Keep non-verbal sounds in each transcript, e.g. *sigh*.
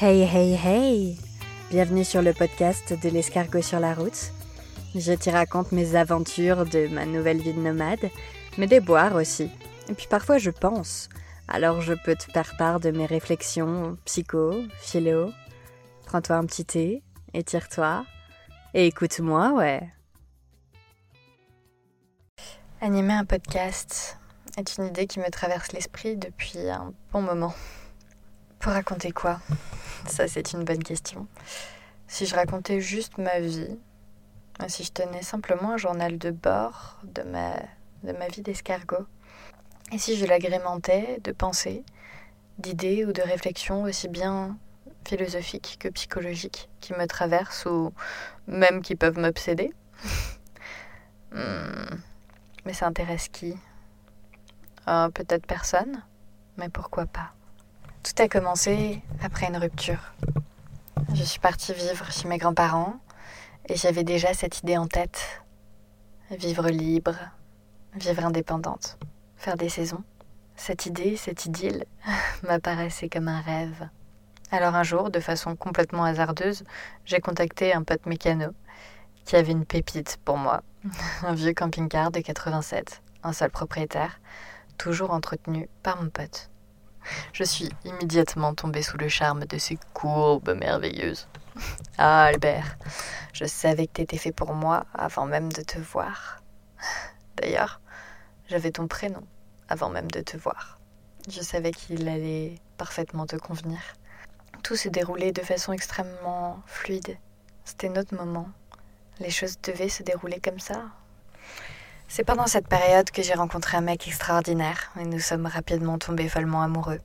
Hey hey hey Bienvenue sur le podcast de l'escargot sur la route. Je t'y raconte mes aventures de ma nouvelle vie de nomade, mes déboires aussi. Et puis parfois je pense, alors je peux te faire part de mes réflexions psycho, philo. Prends-toi un petit thé, étire-toi et écoute-moi, ouais. Animer un podcast est une idée qui me traverse l'esprit depuis un bon moment. Raconter quoi? Ça, c'est une bonne question. Si je racontais juste ma vie, si je tenais simplement un journal de bord de ma, de ma vie d'escargot, et si je l'agrémentais de pensées, d'idées ou de réflexions aussi bien philosophiques que psychologiques qui me traversent ou même qui peuvent m'obséder. *laughs* Hmm. Mais ça intéresse qui? Euh, Peut-être personne, mais pourquoi pas? Tout a commencé après une rupture. Je suis partie vivre chez mes grands-parents et j'avais déjà cette idée en tête. Vivre libre, vivre indépendante, faire des saisons. Cette idée, cette idylle, *laughs* m'apparaissait comme un rêve. Alors un jour, de façon complètement hasardeuse, j'ai contacté un pote mécano qui avait une pépite pour moi *laughs* un vieux camping-car de 87, un seul propriétaire, toujours entretenu par mon pote. Je suis immédiatement tombée sous le charme de ces courbes merveilleuses. *laughs* Ah, Albert, je savais que t'étais fait pour moi avant même de te voir. D'ailleurs, j'avais ton prénom avant même de te voir. Je savais qu'il allait parfaitement te convenir. Tout s'est déroulé de façon extrêmement fluide. C'était notre moment, les choses devaient se dérouler comme ça. C'est pendant cette période que j'ai rencontré un mec extraordinaire et nous sommes rapidement tombés follement amoureux.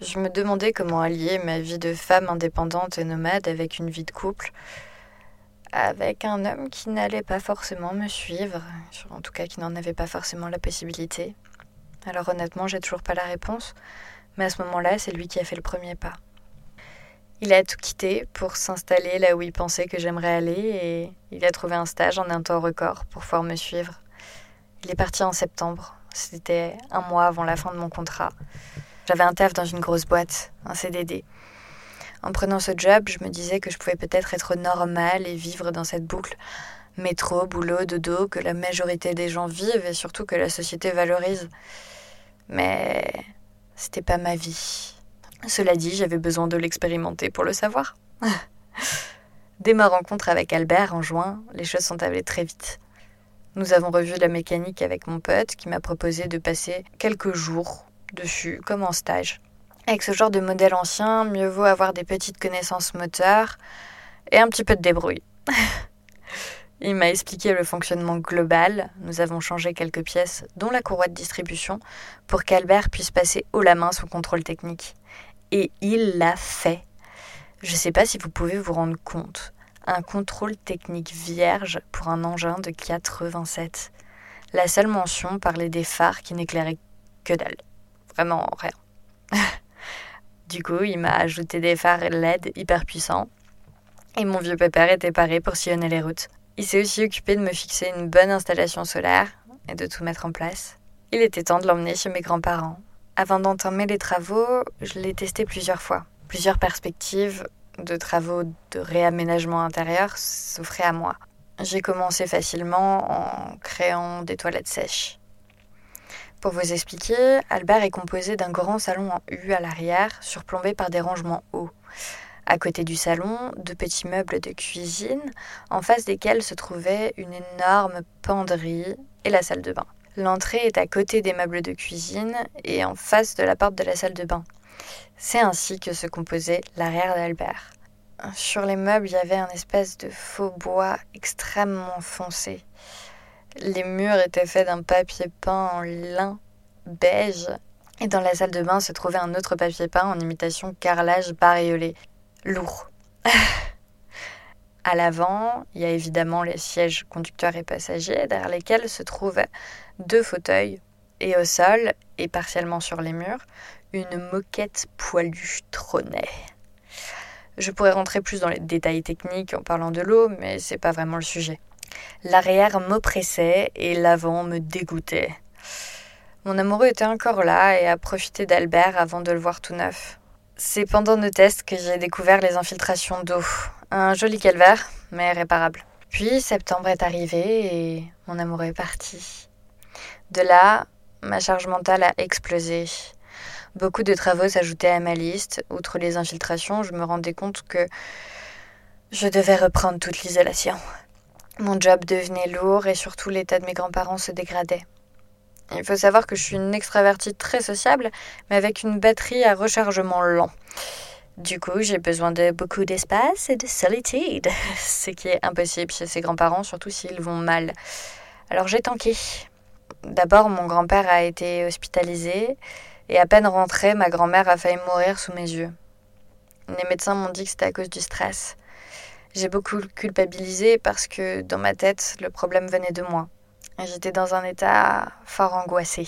Je me demandais comment allier ma vie de femme indépendante et nomade avec une vie de couple, avec un homme qui n'allait pas forcément me suivre, en tout cas qui n'en avait pas forcément la possibilité. Alors honnêtement, j'ai toujours pas la réponse, mais à ce moment-là, c'est lui qui a fait le premier pas. Il a tout quitté pour s'installer là où il pensait que j'aimerais aller et il a trouvé un stage en un temps record pour pouvoir me suivre. Il est parti en septembre. C'était un mois avant la fin de mon contrat. J'avais un taf dans une grosse boîte, un CDD. En prenant ce job, je me disais que je pouvais peut-être être normale et vivre dans cette boucle métro, boulot, dodo que la majorité des gens vivent et surtout que la société valorise. Mais c'était pas ma vie. Cela dit, j'avais besoin de l'expérimenter pour le savoir. *laughs* Dès ma rencontre avec Albert en juin, les choses sont allées très vite. Nous avons revu la mécanique avec mon pote qui m'a proposé de passer quelques jours dessus comme en stage. Avec ce genre de modèle ancien, mieux vaut avoir des petites connaissances moteurs et un petit peu de débrouille. *laughs* Il m'a expliqué le fonctionnement global. Nous avons changé quelques pièces, dont la courroie de distribution, pour qu'Albert puisse passer haut la main sous contrôle technique et il l'a fait. Je ne sais pas si vous pouvez vous rendre compte. Un contrôle technique vierge pour un engin de 87. La seule mention parlait des phares qui n'éclairaient que dalle. Vraiment rien. *laughs* du coup, il m'a ajouté des phares LED hyper puissants. Et mon vieux pépère était paré pour sillonner les routes. Il s'est aussi occupé de me fixer une bonne installation solaire et de tout mettre en place. Il était temps de l'emmener chez mes grands-parents avant d'entamer les travaux, je l'ai testé plusieurs fois. Plusieurs perspectives de travaux de réaménagement intérieur s'offraient à moi. J'ai commencé facilement en créant des toilettes sèches. Pour vous expliquer, Albert est composé d'un grand salon en U à l'arrière, surplombé par des rangements hauts. À côté du salon, deux petits meubles de cuisine, en face desquels se trouvait une énorme penderie et la salle de bain. L'entrée est à côté des meubles de cuisine et en face de la porte de la salle de bain. C'est ainsi que se composait l'arrière d'Albert. Sur les meubles, il y avait un espèce de faux bois extrêmement foncé. Les murs étaient faits d'un papier peint en lin beige et dans la salle de bain se trouvait un autre papier peint en imitation carrelage bariolé. Lourd. *laughs* À l'avant, il y a évidemment les sièges conducteurs et passagers, derrière lesquels se trouvent deux fauteuils, et au sol, et partiellement sur les murs, une moquette poilue trônait. Je pourrais rentrer plus dans les détails techniques en parlant de l'eau, mais c'est pas vraiment le sujet. L'arrière m'oppressait et l'avant me dégoûtait. Mon amoureux était encore là et a profité d'Albert avant de le voir tout neuf. C'est pendant nos tests que j'ai découvert les infiltrations d'eau. Un joli calvaire, mais réparable. Puis septembre est arrivé et mon amour est parti. De là, ma charge mentale a explosé. Beaucoup de travaux s'ajoutaient à ma liste. Outre les infiltrations, je me rendais compte que je devais reprendre toute l'isolation. Mon job devenait lourd et surtout l'état de mes grands-parents se dégradait. Il faut savoir que je suis une extravertie très sociable, mais avec une batterie à rechargement lent. Du coup, j'ai besoin de beaucoup d'espace et de solitude, *laughs* ce qui est impossible chez ses grands-parents, surtout s'ils vont mal. Alors j'ai tanké. D'abord, mon grand-père a été hospitalisé, et à peine rentré, ma grand-mère a failli mourir sous mes yeux. Les médecins m'ont dit que c'était à cause du stress. J'ai beaucoup culpabilisé parce que dans ma tête, le problème venait de moi. J'étais dans un état fort angoissé.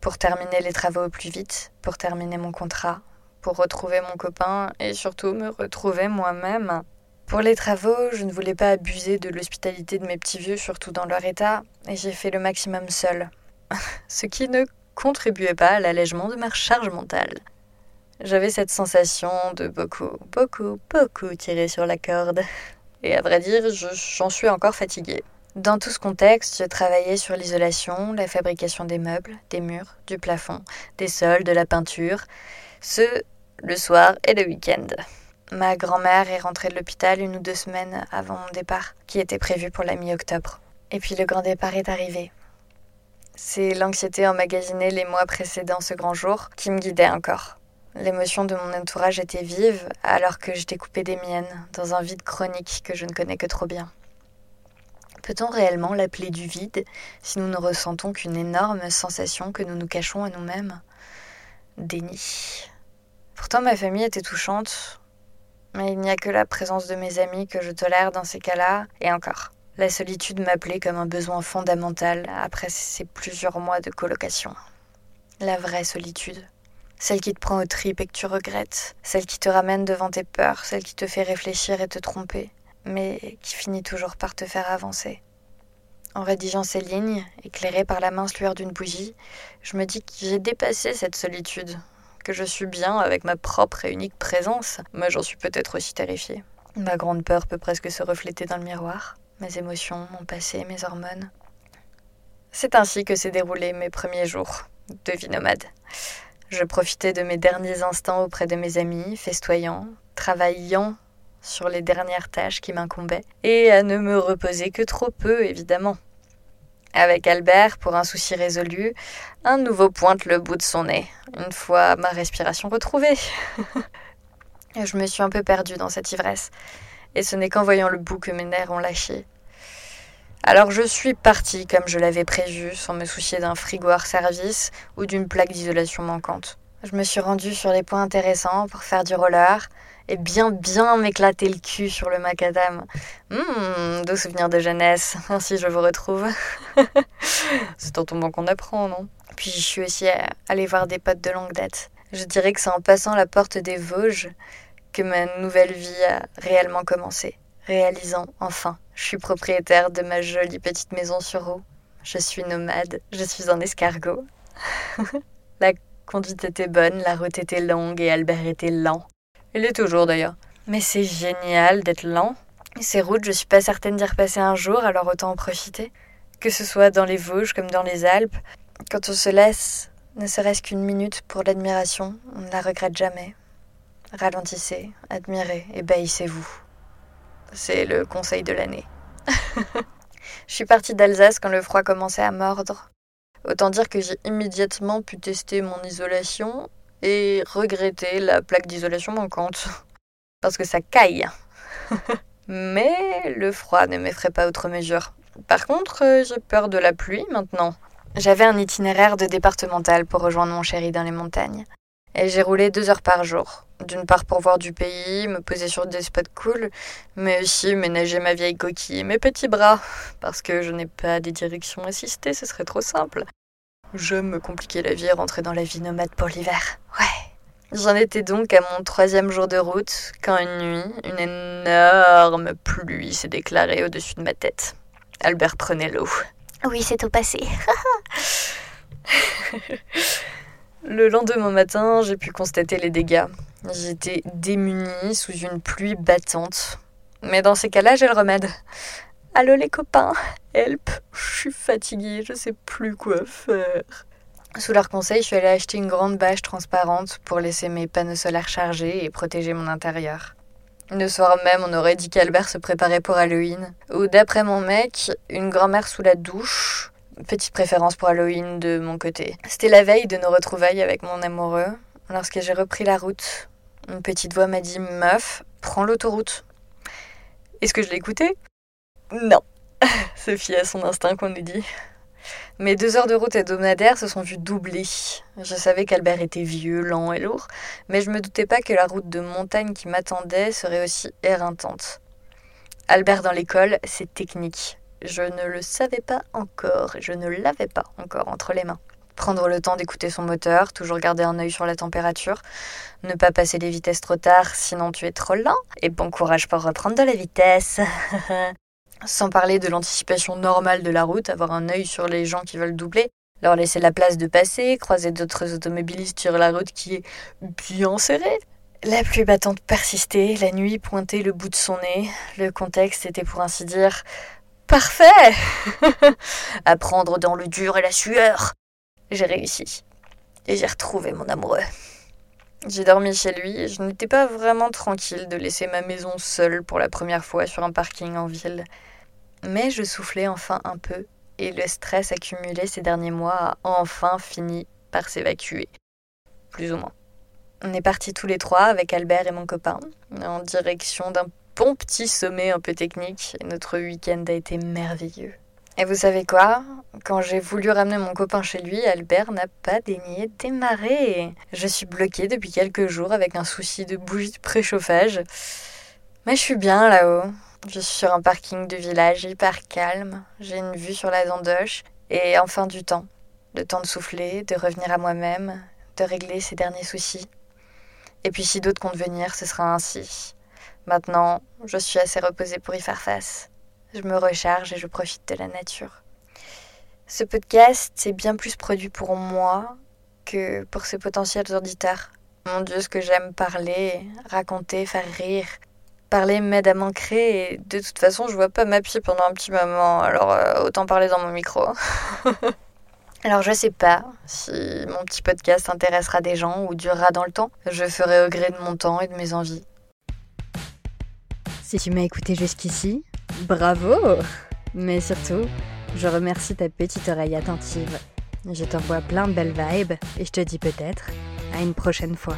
Pour terminer les travaux au plus vite, pour terminer mon contrat, pour retrouver mon copain et surtout me retrouver moi-même. Pour les travaux, je ne voulais pas abuser de l'hospitalité de mes petits vieux, surtout dans leur état, et j'ai fait le maximum seul. *laughs* Ce qui ne contribuait pas à l'allègement de ma charge mentale. J'avais cette sensation de beaucoup, beaucoup, beaucoup tirer sur la corde. Et à vrai dire, j'en suis encore fatiguée. Dans tout ce contexte, je travaillais sur l'isolation, la fabrication des meubles, des murs, du plafond, des sols, de la peinture, ce le soir et le week-end. Ma grand-mère est rentrée de l'hôpital une ou deux semaines avant mon départ, qui était prévu pour la mi-octobre. Et puis le grand départ est arrivé. C'est l'anxiété emmagasinée les mois précédant ce grand jour qui me guidait encore. L'émotion de mon entourage était vive alors que j'étais coupée des miennes, dans un vide chronique que je ne connais que trop bien. Peut-on réellement l'appeler du vide si nous ne ressentons qu'une énorme sensation que nous nous cachons à nous-mêmes? Déni. Pourtant ma famille était touchante, mais il n'y a que la présence de mes amis que je tolère dans ces cas-là, et encore. La solitude m'appelait comme un besoin fondamental après ces plusieurs mois de colocation. La vraie solitude. Celle qui te prend aux tripes et que tu regrettes. Celle qui te ramène devant tes peurs. Celle qui te fait réfléchir et te tromper mais qui finit toujours par te faire avancer. En rédigeant ces lignes, éclairées par la mince lueur d'une bougie, je me dis que j'ai dépassé cette solitude, que je suis bien avec ma propre et unique présence, mais j'en suis peut-être aussi terrifiée. Ma grande peur peut presque se refléter dans le miroir, mes émotions, mon passé, mes hormones. C'est ainsi que s'est déroulé mes premiers jours de vie nomade. Je profitais de mes derniers instants auprès de mes amis, festoyant, travaillant sur les dernières tâches qui m'incombaient, et à ne me reposer que trop peu, évidemment. Avec Albert, pour un souci résolu, un nouveau pointe le bout de son nez, une fois ma respiration retrouvée. *laughs* je me suis un peu perdue dans cette ivresse, et ce n'est qu'en voyant le bout que mes nerfs ont lâché. Alors je suis partie comme je l'avais prévu, sans me soucier d'un frigo hors service ou d'une plaque d'isolation manquante. Je me suis rendue sur les points intéressants pour faire du roller, et bien bien m'éclater le cul sur le macadam. Hum, doux souvenir de jeunesse, ainsi je vous retrouve. *laughs* c'est en tombant qu'on apprend, non? Puis je suis aussi allée voir des potes de longue date. Je dirais que c'est en passant la porte des Vosges que ma nouvelle vie a réellement commencé. Réalisant, enfin, je suis propriétaire de ma jolie petite maison sur eau. Je suis nomade, je suis un escargot. *laughs* la conduite était bonne, la route était longue et Albert était lent. Il est toujours d'ailleurs. Mais c'est génial d'être lent. Ces routes, je suis pas certaine d'y repasser un jour, alors autant en profiter. Que ce soit dans les Vosges comme dans les Alpes, quand on se laisse, ne serait-ce qu'une minute pour l'admiration, on ne la regrette jamais. Ralentissez, admirez et baillissez-vous. C'est le conseil de l'année. *laughs* je suis partie d'Alsace quand le froid commençait à mordre. Autant dire que j'ai immédiatement pu tester mon isolation et regretter la plaque d'isolation manquante. Parce que ça caille. *laughs* Mais le froid ne m'effraie pas outre mesure. Par contre, euh, j'ai peur de la pluie maintenant. J'avais un itinéraire de départemental pour rejoindre mon chéri dans les montagnes. Et j'ai roulé deux heures par jour. D'une part pour voir du pays, me poser sur des spots cool, mais aussi ménager ma vieille coquille et mes petits bras. Parce que je n'ai pas des directions assistées, ce serait trop simple. J'aime me compliquer la vie et rentrer dans la vie nomade pour l'hiver. Ouais. J'en étais donc à mon troisième jour de route quand une nuit, une énorme pluie s'est déclarée au-dessus de ma tête. Albert prenait l'eau. Oui, c'est au passé. *laughs* Le lendemain matin, j'ai pu constater les dégâts. J'étais démunie sous une pluie battante. Mais dans ces cas-là, j'ai le remède. Allô les copains, help, je suis fatiguée, je sais plus quoi faire. Sous leur conseil, je suis allée acheter une grande bâche transparente pour laisser mes panneaux solaires chargés et protéger mon intérieur. Le soir même, on aurait dit qu'Albert se préparait pour Halloween. Ou d'après mon mec, une grand-mère sous la douche. Petite préférence pour Halloween de mon côté. C'était la veille de nos retrouvailles avec mon amoureux. Lorsque j'ai repris la route, une petite voix m'a dit Meuf, prends l'autoroute. Est-ce que je l'ai Non. *laughs* Sophie a son instinct qu'on nous dit. Mes deux heures de route hebdomadaire se sont vues doubler. Je savais qu'Albert était vieux, lent et lourd, mais je me doutais pas que la route de montagne qui m'attendait serait aussi éreintante. Albert dans l'école, c'est technique. Je ne le savais pas encore, je ne l'avais pas encore entre les mains. Prendre le temps d'écouter son moteur, toujours garder un œil sur la température, ne pas passer les vitesses trop tard, sinon tu es trop lent, et bon courage pour reprendre de la vitesse. *laughs* Sans parler de l'anticipation normale de la route, avoir un œil sur les gens qui veulent doubler, leur laisser la place de passer, croiser d'autres automobilistes sur la route qui est bien serrée. La pluie battante persistait, la nuit pointait le bout de son nez, le contexte était pour ainsi dire parfait *laughs* à prendre dans le dur et la sueur. J'ai réussi. Et j'ai retrouvé mon amoureux. J'ai dormi chez lui je n'étais pas vraiment tranquille de laisser ma maison seule pour la première fois sur un parking en ville. Mais je soufflais enfin un peu et le stress accumulé ces derniers mois a enfin fini par s'évacuer. Plus ou moins. On est partis tous les trois avec Albert et mon copain en direction d'un bon petit sommet un peu technique et notre week-end a été merveilleux. Et vous savez quoi? Quand j'ai voulu ramener mon copain chez lui, Albert n'a pas daigné démarrer. Je suis bloquée depuis quelques jours avec un souci de bougie de préchauffage. Mais je suis bien là-haut. Je suis sur un parking de village hyper calme, j'ai une vue sur la Dandoche et enfin du temps. Le temps de souffler, de revenir à moi-même, de régler ces derniers soucis. Et puis si d'autres comptent venir, ce sera ainsi. Maintenant, je suis assez reposée pour y faire face. Je me recharge et je profite de la nature. Ce podcast, c'est bien plus produit pour moi que pour ses potentiels auditeurs. Mon Dieu, ce que j'aime parler, raconter, faire rire, Parler m'aide à m'ancrer et de toute façon, je vois pas ma pied pendant un petit moment, alors euh, autant parler dans mon micro. *laughs* alors je sais pas si mon petit podcast intéressera des gens ou durera dans le temps. Je ferai au gré de mon temps et de mes envies. Si tu m'as écouté jusqu'ici, bravo Mais surtout, je remercie ta petite oreille attentive. Je t'envoie plein de belles vibes et je te dis peut-être à une prochaine fois.